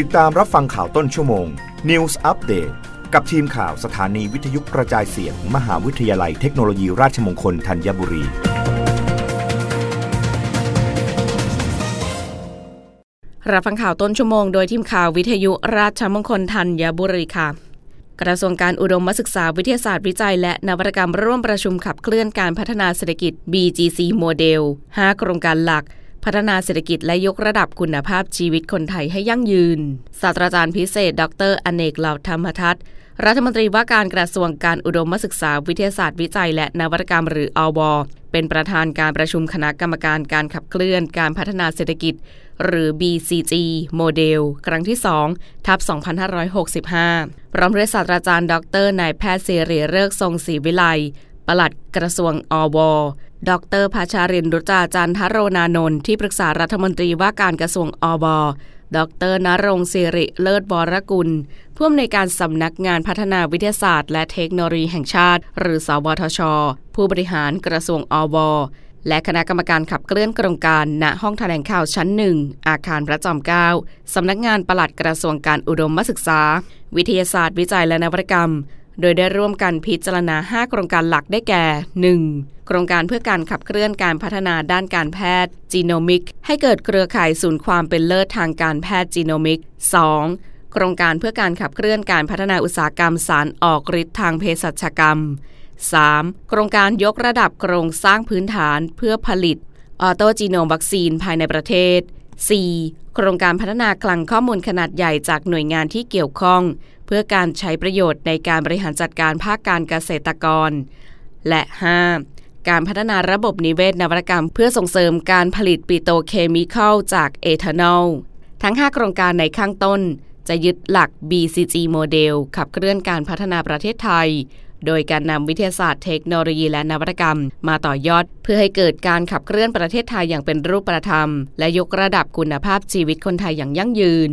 ติดตามรับฟังข่าวต้นชั่วโมง News Update กับทีมข่าวสถานีวิทยุกระจายเสียงมมหาวิทยาลัยเทคโนโลยีราชมงคลธัญบุรี รับฟังข่าวต้นชั่วโมงโดยทีมข่าววิทยุราชมงคลธัญบุรีค่ะกระทรวงการอุดมศึกษาวิทยาศาสตร์วิจัย และนวัตกรรมร่วมประชุมขับเคลื่อนการพัฒนาเศรษฐกิจ BGC โมเดล 5 โครงการหลัก พัฒนาเศรษฐกิจและยกระดับคุณภาพชีวิตคนไทยให้ยั่งยืน ศาสตราจารย์พิเศษ ดรอเนกเหล่าธรรมทัศน์รัฐมนตรีว่าการกระทรวงการอุดมศึกษาวิทยาศาสตร์วิจัย และนวัตกรรมหรืออวเป็นประธานการประชุมคณะกรรมการการขับเคลื่อนการพัฒนาเศรษฐกิจ หรือ BCG โมเดล ครั้งที่ 2 ทับ 2565 พร้อมด้วยศาสตราจารย์ ดรนายแพทย์เสรีเริกทรงศรีวิไลปลัดกระทรวงอว ดรภาชารินรุจาจันทโรนานนท์ที่ปรึกษารัฐมนตรีว่าการกระทรวงอวดรนรงศิริเลิศวรกุล ผู้อำนวยการสำนักงานพัฒนาวิทยาศาสตร์ และเทคโนโลยีแห่งชาติ หรือสวทช ผู้บริหารกระทรวงอวและคณะกรรมการขับเคลื่อนโครงการณห้องแถลงข่าวชั้นหนึ่งอาคารพระจอมเกล้าสำนักงานปลัดกระทรวงการอุดมศึกษา วิทยาศาสตร์วิจัยและนวัตกรรม โดยได้ร่วมกันพิจารณา 5 โครงการหลักได้แก่ 1. โครงการเพื่อการขับเคลื่อนการพัฒนาด้านการแพทย์จีโนมิก ให้เกิดเครือข่ายศูนย์ความเป็นเลิศทางการแพทย์จีโนมิก 2. โครงการเพื่อการขับเคลื่อนการพัฒนาอุตสาหกรรมสารออกฤทธิ์ทางเภสัชกรรม 3. โครงการยกระดับโครงสร้างพื้นฐานเพื่อผลิตออโตจีโนมวัคซีนภายในประเทศ 4. โครงการพัฒนาคลังข้อมูลขนาดใหญ่จากหน่วยงานที่เกี่ยวข้อง เพื่อการใช้ประโยชน์ในการบริหารจัดการภาคการเกษตรกร และ 5. การพัฒนาระบบนิเวศนวัตกรรม เพื่อส่งเสริมการผลิตปิโตเคมีคอลจากเอทานอล ทั้ง 5 โครงการในข้างต้น จะยึดหลัก BCG โมเดลขับเคลื่อนการพัฒนาประเทศไทย โดยการนำวิทยาศาสตร์เทคโนโลยีและนวัตกรรม มาต่อยอด เพื่อให้เกิดการขับเคลื่อนประเทศไทยอย่างเป็นรูปธรรม และยกระดับคุณภาพชีวิตคนไทยอย่างยั่งยืน